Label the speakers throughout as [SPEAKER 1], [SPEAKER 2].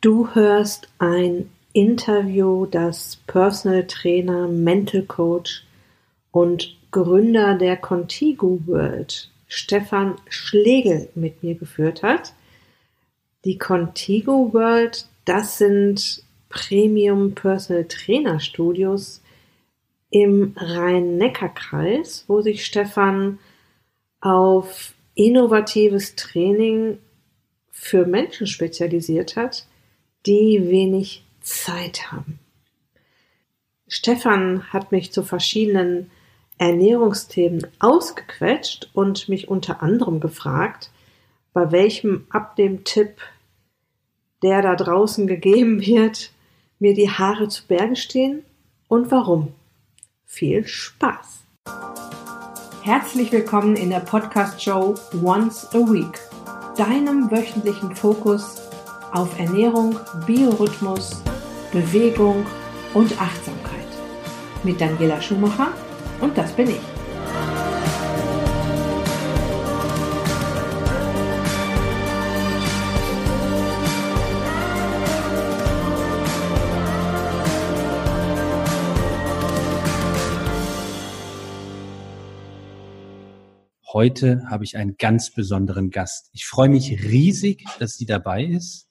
[SPEAKER 1] Du hörst ein Interview, das Personal Trainer, Mental Coach und Gründer der Contigo World, Stefan Schlegel, mit mir geführt hat. Die Contigo World, das sind Premium Personal Trainer Studios im Rhein-Neckar-Kreis, wo sich Stefan auf innovatives Training für Menschen spezialisiert hat, die wenig Zeit haben. Stefan hat mich zu verschiedenen Ernährungsthemen ausgequetscht und mich unter anderem gefragt, bei welchem Abnehmtipp, der da draußen gegeben wird, mir die Haare zu Berge stehen und warum. Viel Spaß! Herzlich willkommen in der Podcast-Show Once a Week, deinem wöchentlichen Fokus auf Ernährung, Biorhythmus, Bewegung und Achtsamkeit. Mit Daniela Schumacher und das bin ich.
[SPEAKER 2] Heute habe ich einen ganz besonderen Gast. Ich freue mich riesig, dass sie dabei ist.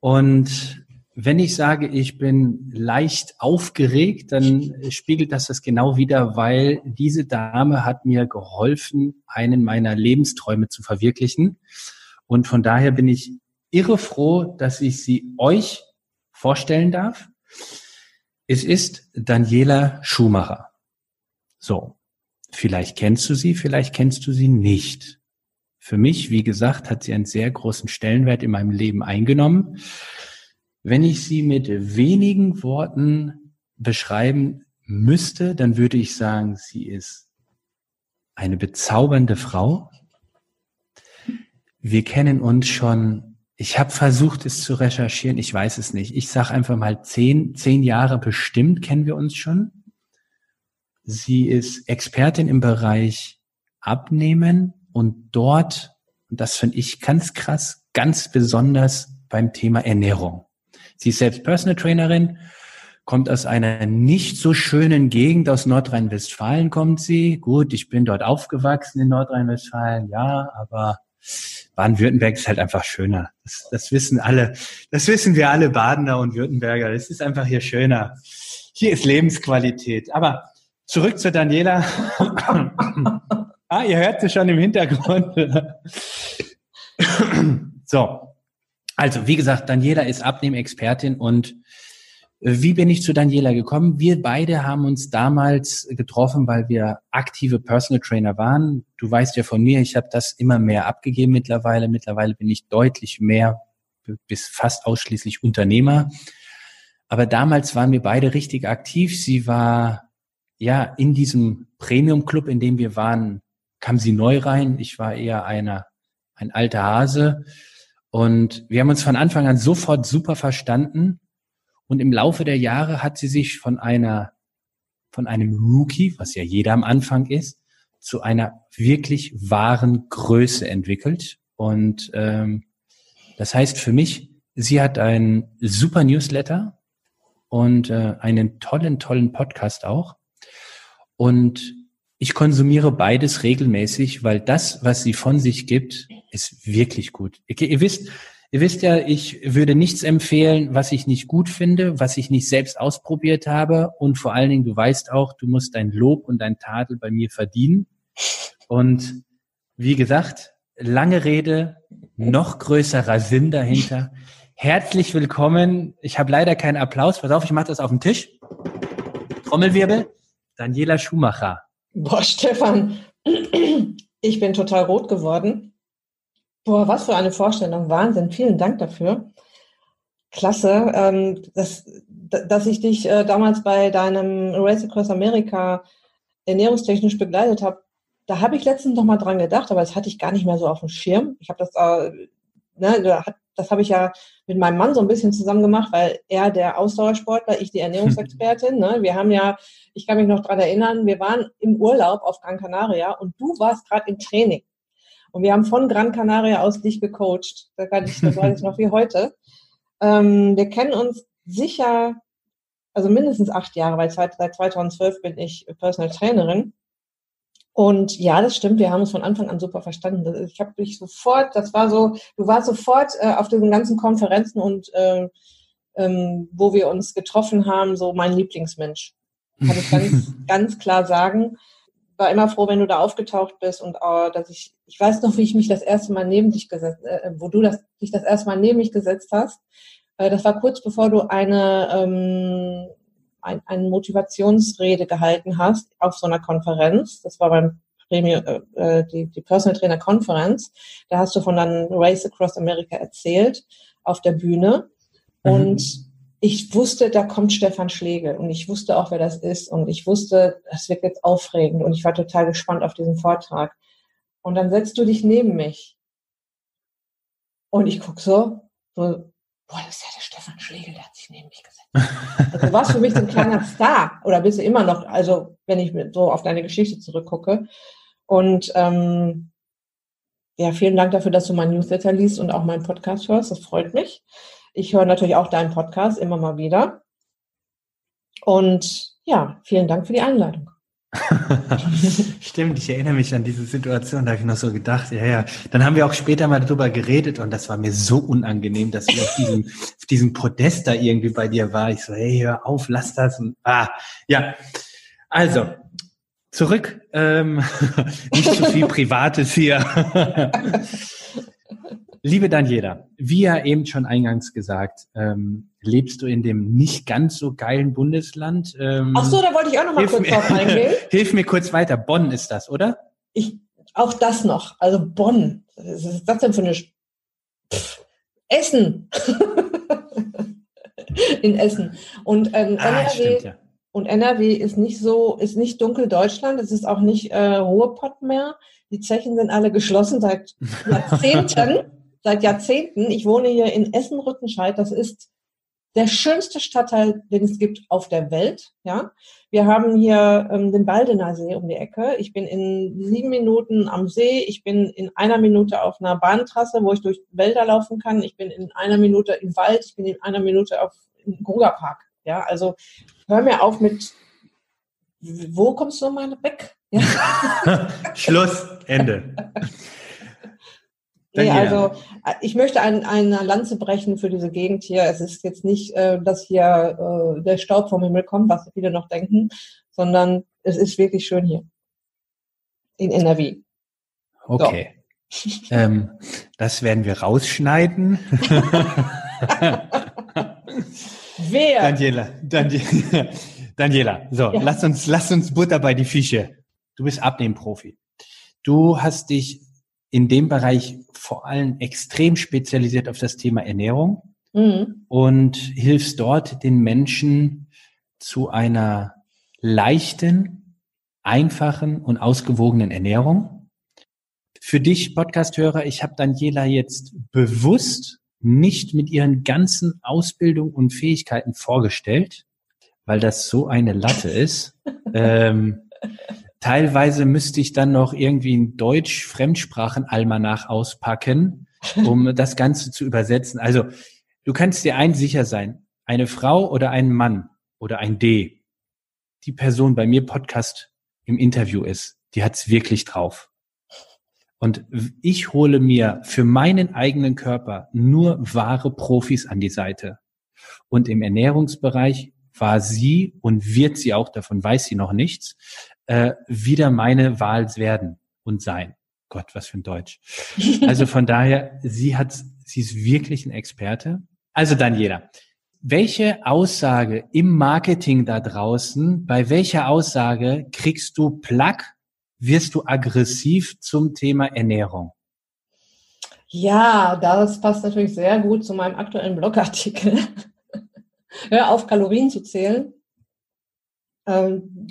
[SPEAKER 2] Und wenn ich sage, ich bin leicht aufgeregt, dann spiegelt das das genau wieder, weil diese Dame hat mir geholfen, einen meiner Lebensträume zu verwirklichen. Und von daher bin ich irre froh, dass ich sie euch vorstellen darf. Es ist Daniela Schumacher. So. Vielleicht kennst du sie, vielleicht kennst du sie nicht. Für mich, wie gesagt, hat sie einen sehr großen Stellenwert in meinem Leben eingenommen. Wenn ich sie mit wenigen Worten beschreiben müsste, dann würde ich sagen, sie ist eine bezaubernde Frau. Wir kennen uns schon, ich habe versucht, es zu recherchieren, ich weiß es nicht. Ich sage einfach mal zehn, zehn Jahre bestimmt kennen wir uns schon. Sie ist Expertin im Bereich Abnehmen und dort, das finde ich ganz krass, ganz besonders beim Thema Ernährung. Sie ist selbst Personal Trainerin, kommt aus einer nicht so schönen Gegend aus Nordrhein-Westfalen kommt sie. Gut, ich bin dort aufgewachsen in Nordrhein-Westfalen, ja, aber Baden-Württemberg ist halt einfach schöner. Das, das wissen alle, das wissen wir alle Badener und Württemberger. Es ist einfach hier schöner. Hier ist Lebensqualität. Aber zurück zu Daniela. Ah, ihr hört sie schon im Hintergrund. so. Also, wie gesagt, Daniela ist Abnehmexpertin und äh, wie bin ich zu Daniela gekommen? Wir beide haben uns damals getroffen, weil wir aktive Personal Trainer waren. Du weißt ja von mir, ich habe das immer mehr abgegeben mittlerweile. Mittlerweile bin ich deutlich mehr bis fast ausschließlich Unternehmer. Aber damals waren wir beide richtig aktiv. Sie war ja in diesem Premium Club, in dem wir waren, kam sie neu rein. Ich war eher einer, ein alter Hase. Und wir haben uns von Anfang an sofort super verstanden. Und im Laufe der Jahre hat sie sich von einer, von einem Rookie, was ja jeder am Anfang ist, zu einer wirklich wahren Größe entwickelt. Und ähm, das heißt für mich, sie hat einen super Newsletter und äh, einen tollen, tollen Podcast auch. Und ich konsumiere beides regelmäßig, weil das, was sie von sich gibt, ist wirklich gut. Ihr, ihr wisst, ihr wisst ja, ich würde nichts empfehlen, was ich nicht gut finde, was ich nicht selbst ausprobiert habe. Und vor allen Dingen, du weißt auch, du musst dein Lob und dein Tadel bei mir verdienen. Und wie gesagt, lange Rede, noch größerer Sinn dahinter. Herzlich willkommen. Ich habe leider keinen Applaus. Pass auf, ich mache das auf dem Tisch. Trommelwirbel. Daniela Schumacher.
[SPEAKER 1] Boah, Stefan, ich bin total rot geworden. Boah, was für eine Vorstellung. Wahnsinn. Vielen Dank dafür. Klasse, ähm, dass, dass ich dich äh, damals bei deinem Race Across America ernährungstechnisch begleitet habe. Da habe ich letztens noch mal dran gedacht, aber das hatte ich gar nicht mehr so auf dem Schirm. Ich habe das, äh, ne, das habe ich ja mit meinem Mann so ein bisschen zusammen gemacht, weil er der Ausdauersportler, ich die Ernährungsexpertin. Ne? Wir haben ja ich kann mich noch dran erinnern, wir waren im Urlaub auf Gran Canaria und du warst gerade im Training. Und wir haben von Gran Canaria aus dich gecoacht. Da kann ich, das weiß ich noch wie heute. Ähm, wir kennen uns sicher, also mindestens acht Jahre, weil seit, seit 2012 bin ich Personal Trainerin. Und ja, das stimmt, wir haben uns von Anfang an super verstanden. Ich habe dich sofort, das war so, du warst sofort äh, auf diesen ganzen Konferenzen und äh, ähm, wo wir uns getroffen haben, so mein Lieblingsmensch. Kann ich ganz, ganz klar sagen. War immer froh, wenn du da aufgetaucht bist und äh, dass ich, ich weiß noch, wie ich mich das erste Mal neben dich gesetzt, äh, wo du das, dich das erste Mal neben mich gesetzt hast. Äh, das war kurz bevor du eine, ähm, ein, eine Motivationsrede gehalten hast auf so einer Konferenz. Das war beim Premium, äh, äh, die, die Personal Trainer Konferenz. Da hast du von dann Race Across America erzählt auf der Bühne. Mhm. Und ich wusste, da kommt Stefan Schlegel und ich wusste auch, wer das ist und ich wusste, das wird jetzt aufregend und ich war total gespannt auf diesen Vortrag. Und dann setzt du dich neben mich und ich guck so, so boah, das ist ja der Stefan Schlegel, der hat sich neben mich gesetzt. Also du warst für mich so ein kleiner Star oder bist du immer noch, also wenn ich so auf deine Geschichte zurückgucke. Und ähm, ja, vielen Dank dafür, dass du mein Newsletter liest und auch meinen Podcast hörst. Das freut mich. Ich höre natürlich auch deinen Podcast immer mal wieder. Und ja, vielen Dank für die Einladung.
[SPEAKER 2] Stimmt, ich erinnere mich an diese Situation, da habe ich noch so gedacht, ja, ja. Dann haben wir auch später mal darüber geredet und das war mir so unangenehm, dass ich auf diesem, auf diesem Podest da irgendwie bei dir war. Ich so, hey, hör auf, lass das. Und, ah, ja. Also, zurück. Ähm, nicht zu viel Privates hier. Liebe Daniela, wie ja eben schon eingangs gesagt, ähm, lebst du in dem nicht ganz so geilen Bundesland.
[SPEAKER 1] Ähm, Ach so, da wollte ich auch noch mal kurz drauf eingehen.
[SPEAKER 2] hilf mir kurz weiter. Bonn ist das, oder?
[SPEAKER 1] Ich, auch das noch. Also Bonn. Was ist das denn für eine... Pff, Essen. in Essen. Und ähm, ah, NRW, stimmt, ja. und NRW ist nicht so, ist nicht dunkel Deutschland, es ist auch nicht äh, Ruhrpott mehr. Die Zechen sind alle geschlossen seit Jahrzehnten seit Jahrzehnten. Ich wohne hier in Essen-Rüttenscheid. Das ist der schönste Stadtteil, den es gibt auf der Welt. Ja, wir haben hier ähm, den Baldener See um die Ecke. Ich bin in sieben Minuten am See. Ich bin in einer Minute auf einer Bahntrasse, wo ich durch Wälder laufen kann. Ich bin in einer Minute im Wald. Ich bin in einer Minute auf im Grugerpark. Ja, also hör mir auf mit wo kommst du mal weg? Ja.
[SPEAKER 2] Schluss, Ende.
[SPEAKER 1] Nee, also äh, ich möchte ein, eine Lanze brechen für diese Gegend hier. Es ist jetzt nicht, äh, dass hier äh, der Staub vom Himmel kommt, was viele noch denken, sondern es ist wirklich schön hier in NRW.
[SPEAKER 2] Okay. So. ähm, das werden wir rausschneiden.
[SPEAKER 1] Wer?
[SPEAKER 2] Daniela, Daniela, Daniela. So, ja. lass uns, lass uns Butter bei die Fische. Du bist Abnehmprofi. Du hast dich in dem Bereich vor allem extrem spezialisiert auf das Thema Ernährung mhm. und hilfst dort den Menschen zu einer leichten, einfachen und ausgewogenen Ernährung. Für dich, Podcasthörer, ich habe Daniela jetzt bewusst nicht mit ihren ganzen Ausbildungen und Fähigkeiten vorgestellt, weil das so eine Latte ist. ähm, Teilweise müsste ich dann noch irgendwie ein Deutsch-Fremdsprachen-Almanach auspacken, um das Ganze zu übersetzen. Also du kannst dir eins sicher sein, eine Frau oder ein Mann oder ein D, die Person bei mir Podcast im Interview ist, die hat's wirklich drauf. Und ich hole mir für meinen eigenen Körper nur wahre Profis an die Seite. Und im Ernährungsbereich war sie und wird sie auch, davon weiß sie noch nichts, äh, wieder meine Wahl werden und sein. Gott, was für ein Deutsch. Also von daher, sie hat, sie ist wirklich ein Experte. Also Daniela, welche Aussage im Marketing da draußen, bei welcher Aussage kriegst du Plug, wirst du aggressiv zum Thema Ernährung?
[SPEAKER 1] Ja, das passt natürlich sehr gut zu meinem aktuellen Blogartikel. Hör auf, Kalorien zu zählen ähm,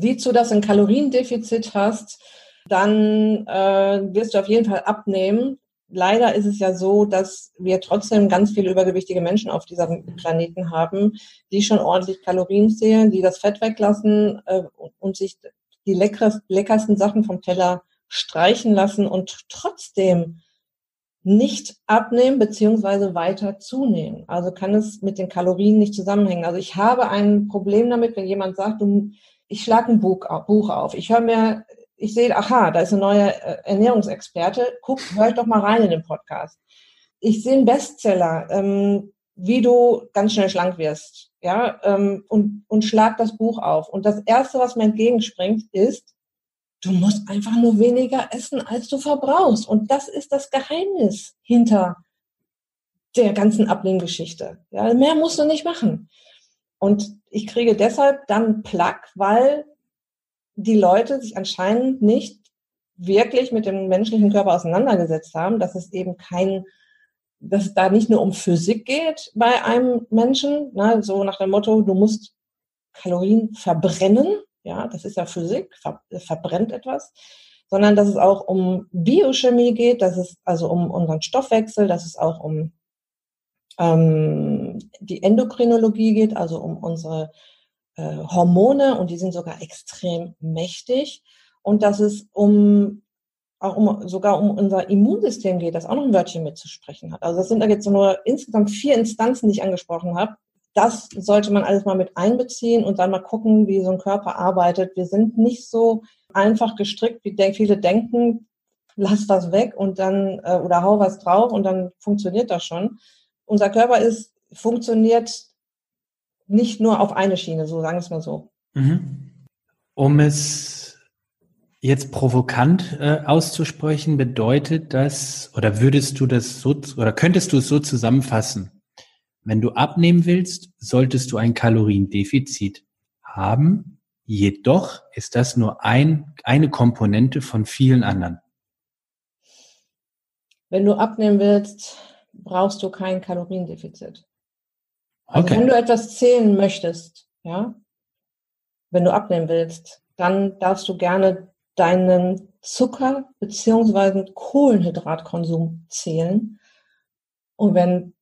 [SPEAKER 1] sieh zu, dass du ein Kaloriendefizit hast, dann äh, wirst du auf jeden Fall abnehmen. Leider ist es ja so, dass wir trotzdem ganz viele übergewichtige Menschen auf diesem Planeten haben, die schon ordentlich Kalorien zählen, die das Fett weglassen äh, und sich die leckersten Sachen vom Teller streichen lassen und trotzdem nicht abnehmen beziehungsweise weiter zunehmen. Also kann es mit den Kalorien nicht zusammenhängen. Also ich habe ein Problem damit, wenn jemand sagt, du, ich schlage ein Buch, auf, ich höre mir, ich sehe, aha, da ist ein neuer äh, Ernährungsexperte, guck, hör ich doch mal rein in den Podcast. Ich sehe einen Bestseller, ähm, wie du ganz schnell schlank wirst, ja, ähm, und, und schlag das Buch auf. Und das erste, was mir entgegenspringt, ist, Du musst einfach nur weniger essen, als du verbrauchst. Und das ist das Geheimnis hinter der ganzen Abnehmgeschichte. Ja, mehr musst du nicht machen. Und ich kriege deshalb dann Plack, weil die Leute sich anscheinend nicht wirklich mit dem menschlichen Körper auseinandergesetzt haben, dass es eben kein, dass es da nicht nur um Physik geht bei einem Menschen, ne, so nach dem Motto, du musst Kalorien verbrennen, ja, das ist ja Physik, ver verbrennt etwas, sondern dass es auch um Biochemie geht, dass es also um unseren Stoffwechsel, dass es auch um ähm, die Endokrinologie geht, also um unsere äh, Hormone und die sind sogar extrem mächtig. Und dass es um auch um, sogar um unser Immunsystem geht, das auch noch ein Wörtchen mitzusprechen hat. Also das sind da jetzt nur insgesamt vier Instanzen, die ich angesprochen habe, das sollte man alles mal mit einbeziehen und dann mal gucken, wie so ein Körper arbeitet. Wir sind nicht so einfach gestrickt, wie viele denken, lass was weg und dann äh, oder hau was drauf und dann funktioniert das schon. Unser Körper ist funktioniert nicht nur auf eine Schiene, so sagen wir es mal so.
[SPEAKER 2] Mhm. Um es jetzt provokant äh, auszusprechen, bedeutet das oder würdest du das so oder könntest du es so zusammenfassen? Wenn du abnehmen willst, solltest du ein Kaloriendefizit haben. Jedoch ist das nur ein, eine Komponente von vielen anderen.
[SPEAKER 1] Wenn du abnehmen willst, brauchst du kein Kaloriendefizit. Also okay. wenn du etwas zählen möchtest, ja, wenn du abnehmen willst, dann darfst du gerne deinen Zucker beziehungsweise Kohlenhydratkonsum zählen. Und wenn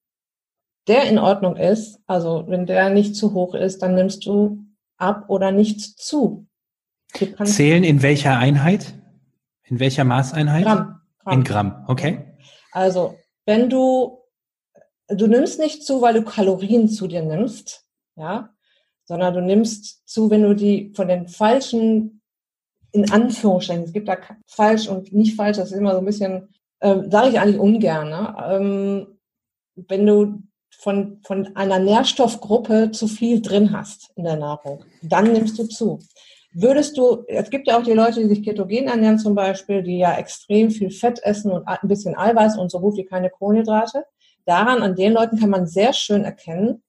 [SPEAKER 1] der in Ordnung ist, also wenn der nicht zu hoch ist, dann nimmst du ab oder nichts zu.
[SPEAKER 2] Zählen in welcher Einheit? In welcher Maßeinheit? Gramm. Gramm. In Gramm, okay.
[SPEAKER 1] Also, wenn du, du nimmst nicht zu, weil du Kalorien zu dir nimmst, ja, sondern du nimmst zu, wenn du die von den falschen, in Anführungsstrichen, es gibt da falsch und nicht falsch, das ist immer so ein bisschen, äh, sage ich eigentlich ungern, ne? ähm, wenn du von, von einer Nährstoffgruppe zu viel drin hast in der Nahrung, dann nimmst du zu. Würdest du, es gibt ja auch die Leute, die sich ketogen ernähren zum Beispiel, die ja extrem viel Fett essen und ein bisschen Eiweiß und so gut wie keine Kohlenhydrate. Daran, an den Leuten kann man sehr schön erkennen,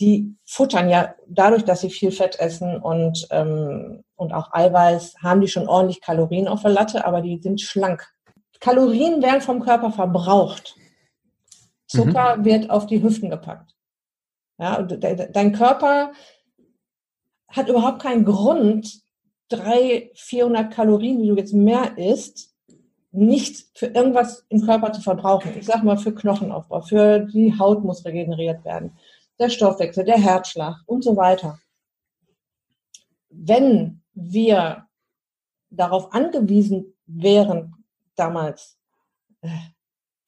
[SPEAKER 1] die futtern ja dadurch, dass sie viel Fett essen und, ähm, und auch Eiweiß, haben die schon ordentlich Kalorien auf der Latte, aber die sind schlank. Kalorien werden vom Körper verbraucht. Zucker mhm. wird auf die Hüften gepackt. Ja, dein Körper hat überhaupt keinen Grund, 300, 400 Kalorien, die du jetzt mehr isst, nicht für irgendwas im Körper zu verbrauchen. Ich sag mal für Knochenaufbau, für die Haut muss regeneriert werden, der Stoffwechsel, der Herzschlag und so weiter. Wenn wir darauf angewiesen wären, damals, äh,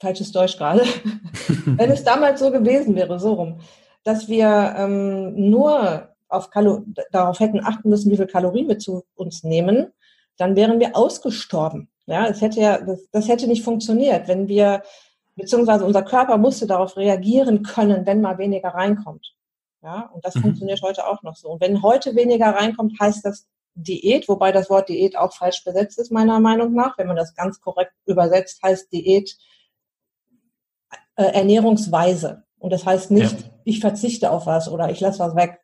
[SPEAKER 1] falsches Deutsch gerade, wenn es damals so gewesen wäre, so rum, dass wir ähm, nur auf Kalo darauf hätten achten müssen, wie viel Kalorien wir zu uns nehmen, dann wären wir ausgestorben. Ja, es hätte ja, das, das hätte nicht funktioniert, wenn wir, beziehungsweise unser Körper musste darauf reagieren können, wenn mal weniger reinkommt. Ja, und das mhm. funktioniert heute auch noch so. Und wenn heute weniger reinkommt, heißt das Diät, wobei das Wort Diät auch falsch besetzt ist, meiner Meinung nach. Wenn man das ganz korrekt übersetzt, heißt Diät äh, Ernährungsweise. Und das heißt nicht, ja. ich verzichte auf was oder ich lasse was weg,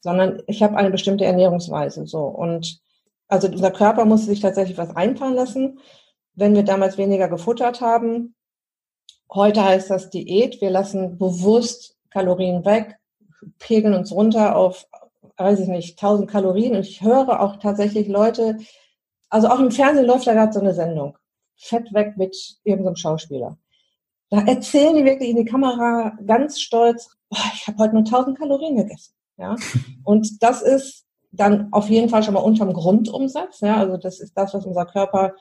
[SPEAKER 1] sondern ich habe eine bestimmte Ernährungsweise. So und also unser Körper muss sich tatsächlich was einfallen lassen. Wenn wir damals weniger gefuttert haben, heute heißt das Diät. Wir lassen bewusst Kalorien weg, pegeln uns runter auf, weiß ich nicht, 1000 Kalorien. Und ich höre auch tatsächlich Leute, also auch im Fernsehen läuft da gerade so eine Sendung. Fett weg mit irgendeinem Schauspieler. Da erzählen die wirklich in die Kamera ganz stolz, oh, ich habe heute nur 1000 Kalorien gegessen. Ja? Und das ist dann auf jeden Fall schon mal unterm Grundumsatz. Ja? Also das ist das, was unser Körper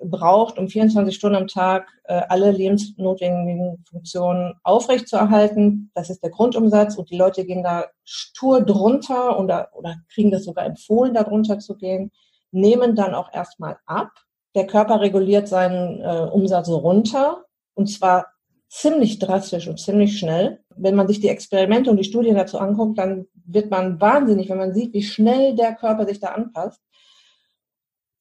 [SPEAKER 1] braucht, um 24 Stunden am Tag äh, alle lebensnotwendigen Funktionen aufrechtzuerhalten. Das ist der Grundumsatz und die Leute gehen da stur drunter oder, oder kriegen das sogar empfohlen, da drunter zu gehen, nehmen dann auch erstmal ab. Der Körper reguliert seinen äh, Umsatz runter und zwar ziemlich drastisch und ziemlich schnell. Wenn man sich die Experimente und die Studien dazu anguckt, dann wird man wahnsinnig, wenn man sieht, wie schnell der Körper sich da anpasst.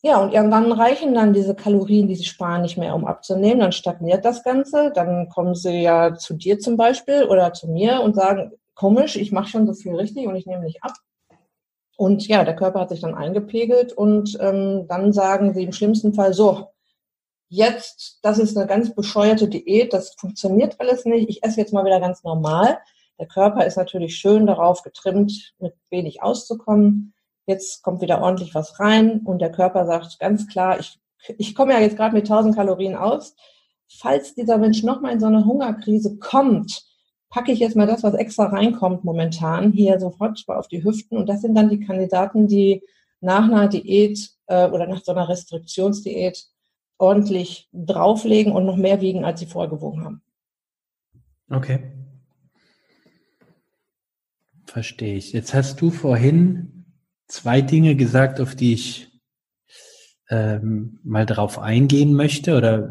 [SPEAKER 1] Ja, und irgendwann reichen dann diese Kalorien, die sie sparen, nicht mehr, um abzunehmen. Dann stagniert das Ganze. Dann kommen sie ja zu dir zum Beispiel oder zu mir und sagen, komisch, ich mache schon so viel richtig und ich nehme nicht ab. Und ja, der Körper hat sich dann eingepegelt und ähm, dann sagen sie im schlimmsten Fall so, jetzt, das ist eine ganz bescheuerte Diät, das funktioniert alles nicht, ich esse jetzt mal wieder ganz normal. Der Körper ist natürlich schön darauf getrimmt, mit wenig auszukommen jetzt kommt wieder ordentlich was rein und der Körper sagt ganz klar, ich, ich komme ja jetzt gerade mit 1000 Kalorien aus. Falls dieser Mensch nochmal in so eine Hungerkrise kommt, packe ich jetzt mal das, was extra reinkommt momentan, hier sofort auf die Hüften. Und das sind dann die Kandidaten, die nach einer Diät äh, oder nach so einer Restriktionsdiät ordentlich drauflegen und noch mehr wiegen, als sie vorher gewogen haben.
[SPEAKER 2] Okay. Verstehe ich. Jetzt hast du vorhin zwei Dinge gesagt, auf die ich ähm, mal drauf eingehen möchte oder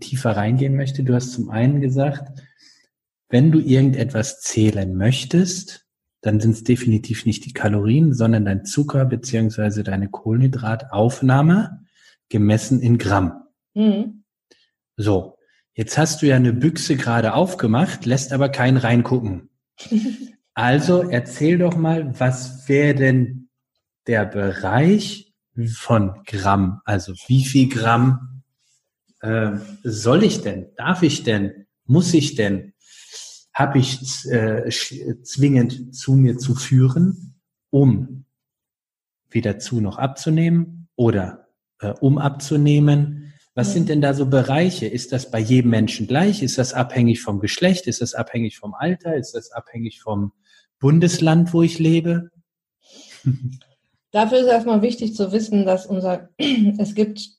[SPEAKER 2] tiefer reingehen möchte. Du hast zum einen gesagt, wenn du irgendetwas zählen möchtest, dann sind es definitiv nicht die Kalorien, sondern dein Zucker beziehungsweise deine Kohlenhydrataufnahme gemessen in Gramm. Mhm. So, jetzt hast du ja eine Büchse gerade aufgemacht, lässt aber keinen reingucken. Also erzähl doch mal, was wäre denn der Bereich von Gramm, also wie viel Gramm äh, soll ich denn, darf ich denn, muss ich denn, habe ich äh, zwingend zu mir zu führen, um wieder zu noch abzunehmen oder äh, um abzunehmen. Was sind denn da so Bereiche? Ist das bei jedem Menschen gleich? Ist das abhängig vom Geschlecht? Ist das abhängig vom Alter? Ist das abhängig vom Bundesland, wo ich lebe?
[SPEAKER 1] Dafür ist erstmal wichtig zu wissen, dass unser, es gibt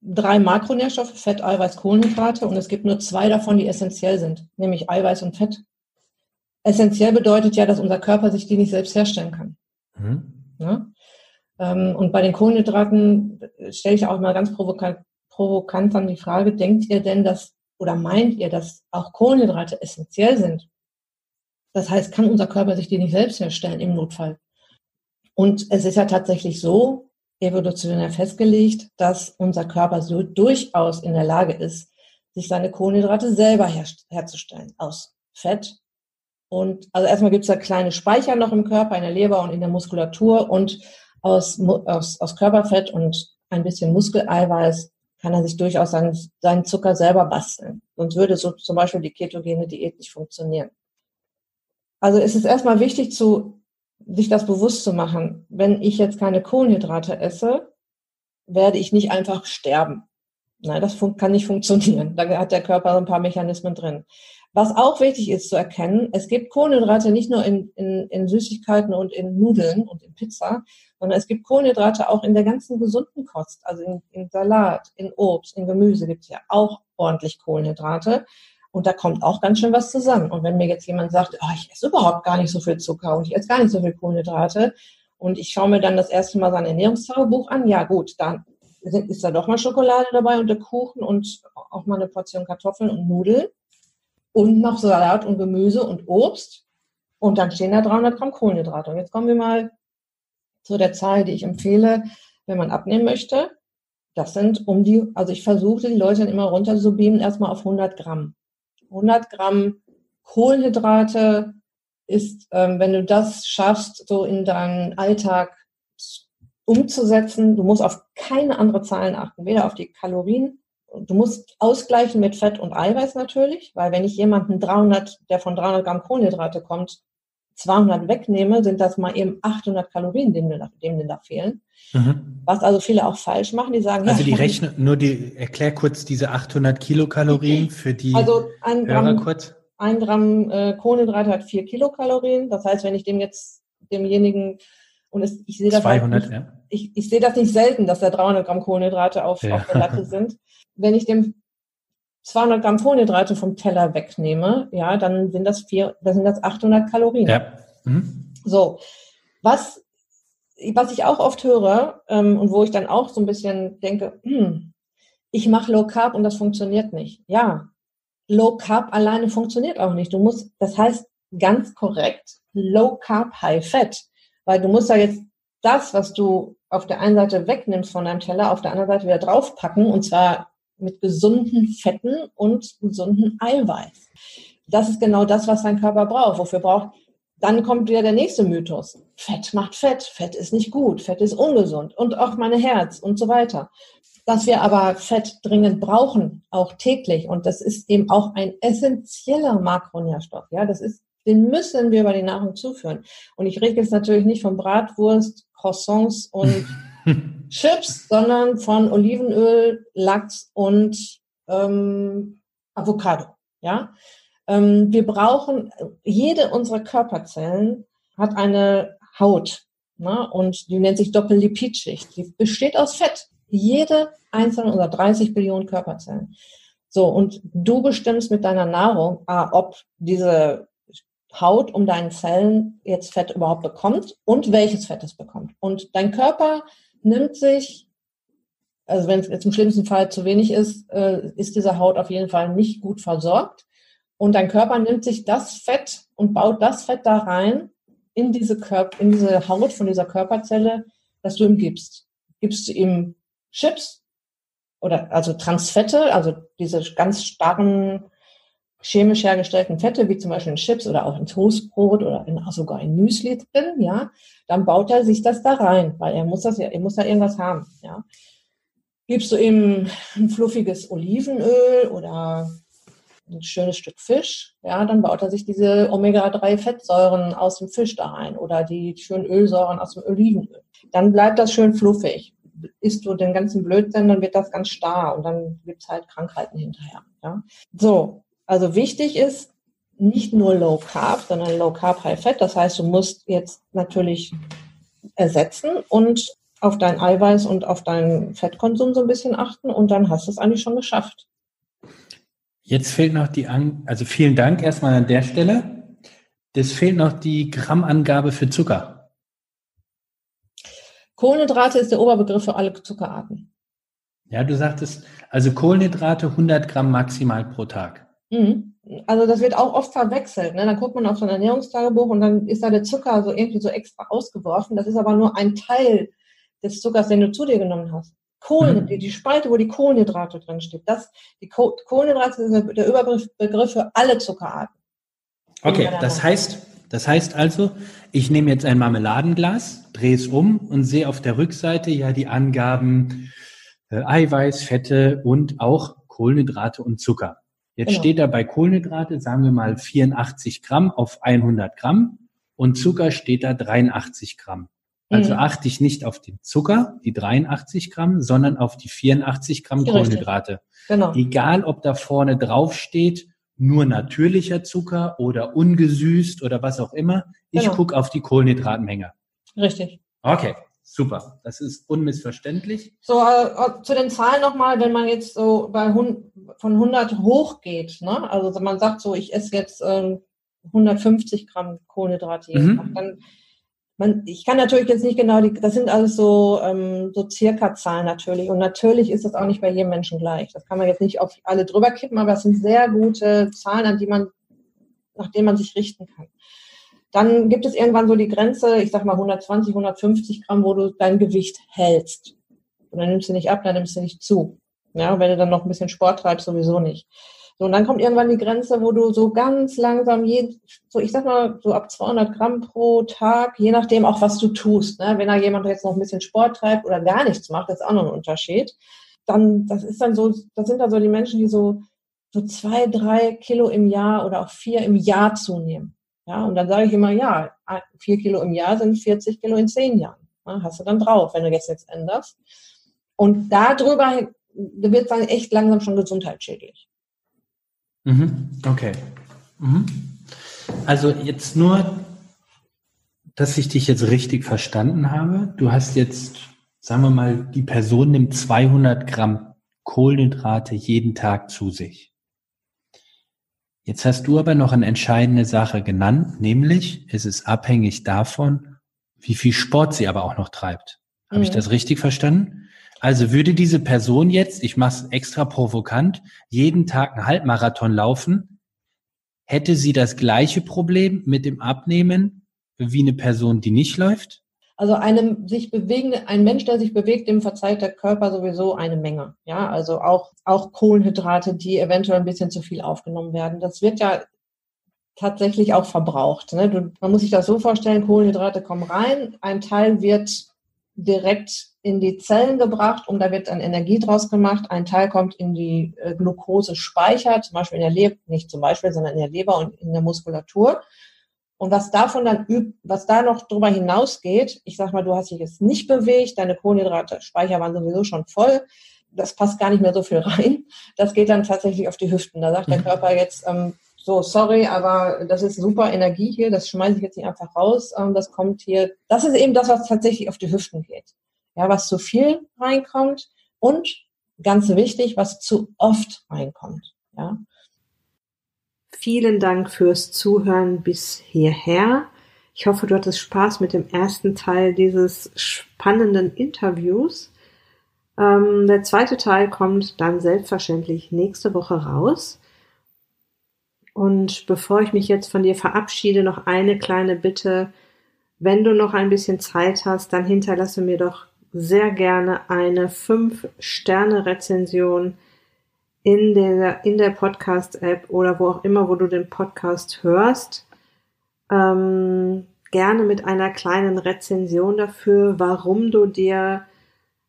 [SPEAKER 1] drei Makronährstoffe, Fett, Eiweiß, Kohlenhydrate und es gibt nur zwei davon, die essentiell sind, nämlich Eiweiß und Fett. Essentiell bedeutet ja, dass unser Körper sich die nicht selbst herstellen kann. Mhm. Ja? Ähm, und bei den Kohlenhydraten stelle ich auch mal ganz provokant, provokant dann die Frage, denkt ihr denn, dass oder meint ihr, dass auch Kohlenhydrate essentiell sind? Das heißt, kann unser Körper sich die nicht selbst herstellen im Notfall? Und es ist ja tatsächlich so, evolutionär festgelegt, dass unser Körper so durchaus in der Lage ist, sich seine Kohlenhydrate selber her herzustellen aus Fett. Und also erstmal gibt es da kleine Speicher noch im Körper, in der Leber und in der Muskulatur und aus, aus, aus Körperfett und ein bisschen Muskeleiweiß kann er sich durchaus seinen, seinen Zucker selber basteln. Sonst würde so zum Beispiel die ketogene Diät nicht funktionieren. Also es ist erstmal wichtig zu sich das bewusst zu machen, wenn ich jetzt keine Kohlenhydrate esse, werde ich nicht einfach sterben. Nein, das kann nicht funktionieren. Da hat der Körper ein paar Mechanismen drin. Was auch wichtig ist zu erkennen, es gibt Kohlenhydrate nicht nur in, in, in Süßigkeiten und in Nudeln und in Pizza, sondern es gibt Kohlenhydrate auch in der ganzen gesunden Kost, also in, in Salat, in Obst, in Gemüse gibt es ja auch ordentlich Kohlenhydrate. Und da kommt auch ganz schön was zusammen. Und wenn mir jetzt jemand sagt, oh, ich esse überhaupt gar nicht so viel Zucker und ich esse gar nicht so viel Kohlenhydrate und ich schaue mir dann das erste Mal sein Ernährungstagebuch an, ja gut, dann ist da doch mal Schokolade dabei und der Kuchen und auch mal eine Portion Kartoffeln und Nudeln und noch Salat und Gemüse und Obst. Und dann stehen da 300 Gramm Kohlenhydrate. Und jetzt kommen wir mal zu der Zahl, die ich empfehle, wenn man abnehmen möchte. Das sind um die, also ich versuche die Leute immer runter zu beamen, erstmal auf 100 Gramm. 100 Gramm Kohlenhydrate ist, ähm, wenn du das schaffst, so in deinen Alltag umzusetzen, du musst auf keine andere Zahlen achten, weder auf die Kalorien, du musst ausgleichen mit Fett und Eiweiß natürlich, weil wenn ich jemanden 300, der von 300 Gramm Kohlenhydrate kommt, 200 wegnehme, sind das mal eben 800 Kalorien, denen, denen da fehlen. Mhm. Was also viele auch falsch machen, die sagen,
[SPEAKER 2] also ja, die rechnen, nur die, erklär kurz diese 800 Kilokalorien für die
[SPEAKER 1] also ein Gramm, Hörer kurz. Ein Gramm äh, Kohlenhydrate hat vier Kilokalorien. Das heißt, wenn ich dem jetzt demjenigen und es, ich sehe das
[SPEAKER 2] 200, halt
[SPEAKER 1] nicht,
[SPEAKER 2] ja.
[SPEAKER 1] ich, ich sehe das nicht selten, dass da 300 Gramm Kohlenhydrate auf, ja. auf der Latte sind. Wenn ich dem 200 Gramm Kohlenhydrate vom Teller wegnehme, ja, dann sind das vier, dann sind das 800 Kalorien. Ja. Mhm. So. Was, was ich auch oft höre, ähm, und wo ich dann auch so ein bisschen denke, hm, ich mache Low Carb und das funktioniert nicht. Ja, Low Carb alleine funktioniert auch nicht. Du musst, das heißt ganz korrekt, Low Carb, High Fat. Weil du musst ja jetzt das, was du auf der einen Seite wegnimmst von deinem Teller, auf der anderen Seite wieder draufpacken und zwar mit gesunden Fetten und gesunden Eiweiß. Das ist genau das, was dein Körper braucht. Wofür braucht, dann kommt wieder der nächste Mythos. Fett macht Fett. Fett ist nicht gut. Fett ist ungesund. Und auch meine Herz und so weiter. Dass wir aber Fett dringend brauchen, auch täglich. Und das ist eben auch ein essentieller Makronährstoff. Ja, das ist den müssen wir über die Nahrung zuführen. Und ich rede jetzt natürlich nicht von Bratwurst, Croissants und Chips, sondern von Olivenöl, Lachs und ähm, Avocado. Ja, ähm, wir brauchen jede unserer Körperzellen hat eine Haut ne? und die nennt sich Doppellipidschicht. Die besteht aus Fett. Jede einzelne unserer 30 Billionen Körperzellen. So, und du bestimmst mit deiner Nahrung, ah, ob diese Haut um deinen Zellen jetzt Fett überhaupt bekommt und welches Fett es bekommt. Und dein Körper nimmt sich, also wenn es jetzt im schlimmsten Fall zu wenig ist, äh, ist diese Haut auf jeden Fall nicht gut versorgt. Und dein Körper nimmt sich das Fett und baut das Fett da rein in diese, Körper, in diese Haut von dieser Körperzelle, das du ihm gibst. Gibst du ihm Chips oder also Transfette, also diese ganz starren chemisch hergestellten Fette, wie zum Beispiel in Chips oder auch in Toastbrot oder in, sogar in Müsli drin, ja, dann baut er sich das da rein, weil er muss das ja, er muss da irgendwas haben, ja. Gibst du ihm ein fluffiges Olivenöl oder ein schönes Stück Fisch, ja, dann baut er sich diese Omega-3-Fettsäuren aus dem Fisch da rein oder die schönen Ölsäuren aus dem Olivenöl. Dann bleibt das schön fluffig. Isst du den ganzen Blödsinn, dann wird das ganz starr und dann gibt's halt Krankheiten hinterher. Ja. So, also wichtig ist nicht nur Low Carb, sondern Low Carb, High Fat. Das heißt, du musst jetzt natürlich ersetzen und auf dein Eiweiß und auf deinen Fettkonsum so ein bisschen achten und dann hast du es eigentlich schon geschafft.
[SPEAKER 2] Jetzt fehlt noch die, An also vielen Dank erstmal an der Stelle. Es fehlt noch die Grammangabe für Zucker.
[SPEAKER 1] Kohlenhydrate ist der Oberbegriff für alle Zuckerarten.
[SPEAKER 2] Ja, du sagtest, also Kohlenhydrate 100 Gramm maximal pro Tag.
[SPEAKER 1] Mhm. Also das wird auch oft verwechselt. Ne? Dann guckt man auf so ein Ernährungstagebuch und dann ist da der Zucker so irgendwie so extra ausgeworfen. Das ist aber nur ein Teil des Zuckers, den du zu dir genommen hast. Kohlen, mhm. die, die Spalte, wo die Kohlenhydrate drin steht. Das, die Kohlenhydrate ist der Überbegriff für alle Zuckerarten.
[SPEAKER 2] Okay, das heißt, das heißt also, ich nehme jetzt ein Marmeladenglas, drehe es um und sehe auf der Rückseite ja die Angaben äh, Eiweiß, Fette und auch Kohlenhydrate und Zucker. Jetzt genau. steht da bei Kohlenhydrate, sagen wir mal 84 Gramm auf 100 Gramm und Zucker steht da 83 Gramm. Also mhm. achte ich nicht auf den Zucker, die 83 Gramm, sondern auf die 84 Gramm Richtig. Kohlenhydrate. Genau. Egal, ob da vorne drauf steht, nur natürlicher Zucker oder ungesüßt oder was auch immer. Ich genau. gucke auf die Kohlenhydratmenge.
[SPEAKER 1] Richtig.
[SPEAKER 2] Okay, Super, das ist unmissverständlich.
[SPEAKER 1] So, äh, äh zu den Zahlen nochmal, wenn man jetzt so bei von 100 hochgeht, ne? also man sagt so, ich esse jetzt äh, 150 Gramm Kohlenhydrate jeden mhm. Tag, dann man, ich kann natürlich jetzt nicht genau, die, das sind alles so, ähm, so circa Zahlen natürlich. Und natürlich ist das auch nicht bei jedem Menschen gleich. Das kann man jetzt nicht auf alle drüber kippen, aber das sind sehr gute Zahlen, an die man, nach denen man sich richten kann. Dann gibt es irgendwann so die Grenze, ich sag mal 120, 150 Gramm, wo du dein Gewicht hältst. Und dann nimmst du nicht ab, dann nimmst du nicht zu. Ja, wenn du dann noch ein bisschen Sport treibst, sowieso nicht. So, und dann kommt irgendwann die Grenze, wo du so ganz langsam, je, so ich sag mal, so ab 200 Gramm pro Tag, je nachdem auch, was du tust. Ne? Wenn da jemand jetzt noch ein bisschen Sport treibt oder gar nichts macht, ist auch noch ein Unterschied. Dann, das ist dann so, das sind dann so die Menschen, die so, so zwei, drei Kilo im Jahr oder auch vier im Jahr zunehmen. Ja, und dann sage ich immer, ja, vier Kilo im Jahr sind 40 Kilo in zehn Jahren. Ja, hast du dann drauf, wenn du jetzt jetzt änderst. Und darüber wird es dann echt langsam schon gesundheitsschädlich.
[SPEAKER 2] Mhm, okay. Mhm. Also jetzt nur, dass ich dich jetzt richtig verstanden habe. Du hast jetzt sagen wir mal, die Person nimmt 200 Gramm Kohlenhydrate jeden Tag zu sich. Jetzt hast du aber noch eine entscheidende Sache genannt, nämlich es ist abhängig davon, wie viel Sport sie aber auch noch treibt. Habe mhm. ich das richtig verstanden? Also würde diese Person jetzt, ich mache es extra provokant, jeden Tag einen Halbmarathon laufen, hätte sie das gleiche Problem mit dem Abnehmen wie eine Person, die nicht läuft?
[SPEAKER 1] Also einem sich bewegende, ein Mensch, der sich bewegt, dem verzeiht der Körper sowieso eine Menge. Ja, also auch, auch Kohlenhydrate, die eventuell ein bisschen zu viel aufgenommen werden. Das wird ja tatsächlich auch verbraucht. Ne? Du, man muss sich das so vorstellen, Kohlenhydrate kommen rein, ein Teil wird direkt in die Zellen gebracht und da wird dann Energie draus gemacht. Ein Teil kommt in die äh, Glukosespeicher, zum Beispiel in der Leber, nicht zum Beispiel, sondern in der Leber und in der Muskulatur. Und was davon dann was da noch drüber hinausgeht, ich sag mal, du hast dich jetzt nicht bewegt, deine Kohlenhydrate, Speicher waren sowieso schon voll, das passt gar nicht mehr so viel rein. Das geht dann tatsächlich auf die Hüften. Da sagt der mhm. Körper jetzt, ähm, so, sorry, aber das ist super Energie hier, das schmeiße ich jetzt nicht einfach raus, ähm, das kommt hier, das ist eben das, was tatsächlich auf die Hüften geht. Ja, was zu viel reinkommt und ganz wichtig, was zu oft reinkommt. Ja, Vielen Dank fürs Zuhören bis hierher. Ich hoffe, du hattest Spaß mit dem ersten Teil dieses spannenden Interviews. Ähm, der zweite Teil kommt dann selbstverständlich nächste Woche raus. Und bevor ich mich jetzt von dir verabschiede, noch eine kleine Bitte. Wenn du noch ein bisschen Zeit hast, dann hinterlasse mir doch sehr gerne eine 5-Sterne-Rezension in der, in der Podcast-App oder wo auch immer, wo du den Podcast hörst, ähm, gerne mit einer kleinen Rezension dafür, warum du dir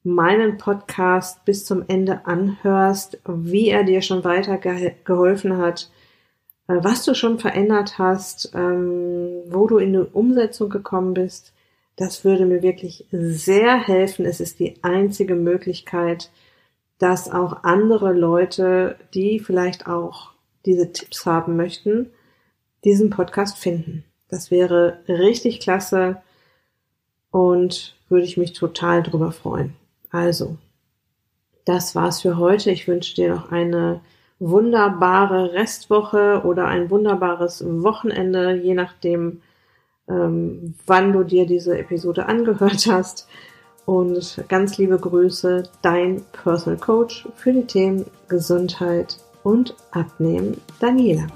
[SPEAKER 1] meinen Podcast bis zum Ende anhörst, wie er dir schon weiter geholfen hat, äh, was du schon verändert hast, ähm, wo du in die Umsetzung gekommen bist. Das würde mir wirklich sehr helfen. Es ist die einzige Möglichkeit, dass auch andere Leute, die vielleicht auch diese Tipps haben möchten, diesen Podcast finden. Das wäre richtig klasse und würde ich mich total drüber freuen. Also, das war's für heute. Ich wünsche dir noch eine wunderbare Restwoche oder ein wunderbares Wochenende, je nachdem, ähm, wann du dir diese Episode angehört hast. Und ganz liebe Grüße, dein Personal Coach für die Themen Gesundheit und Abnehmen, Daniela.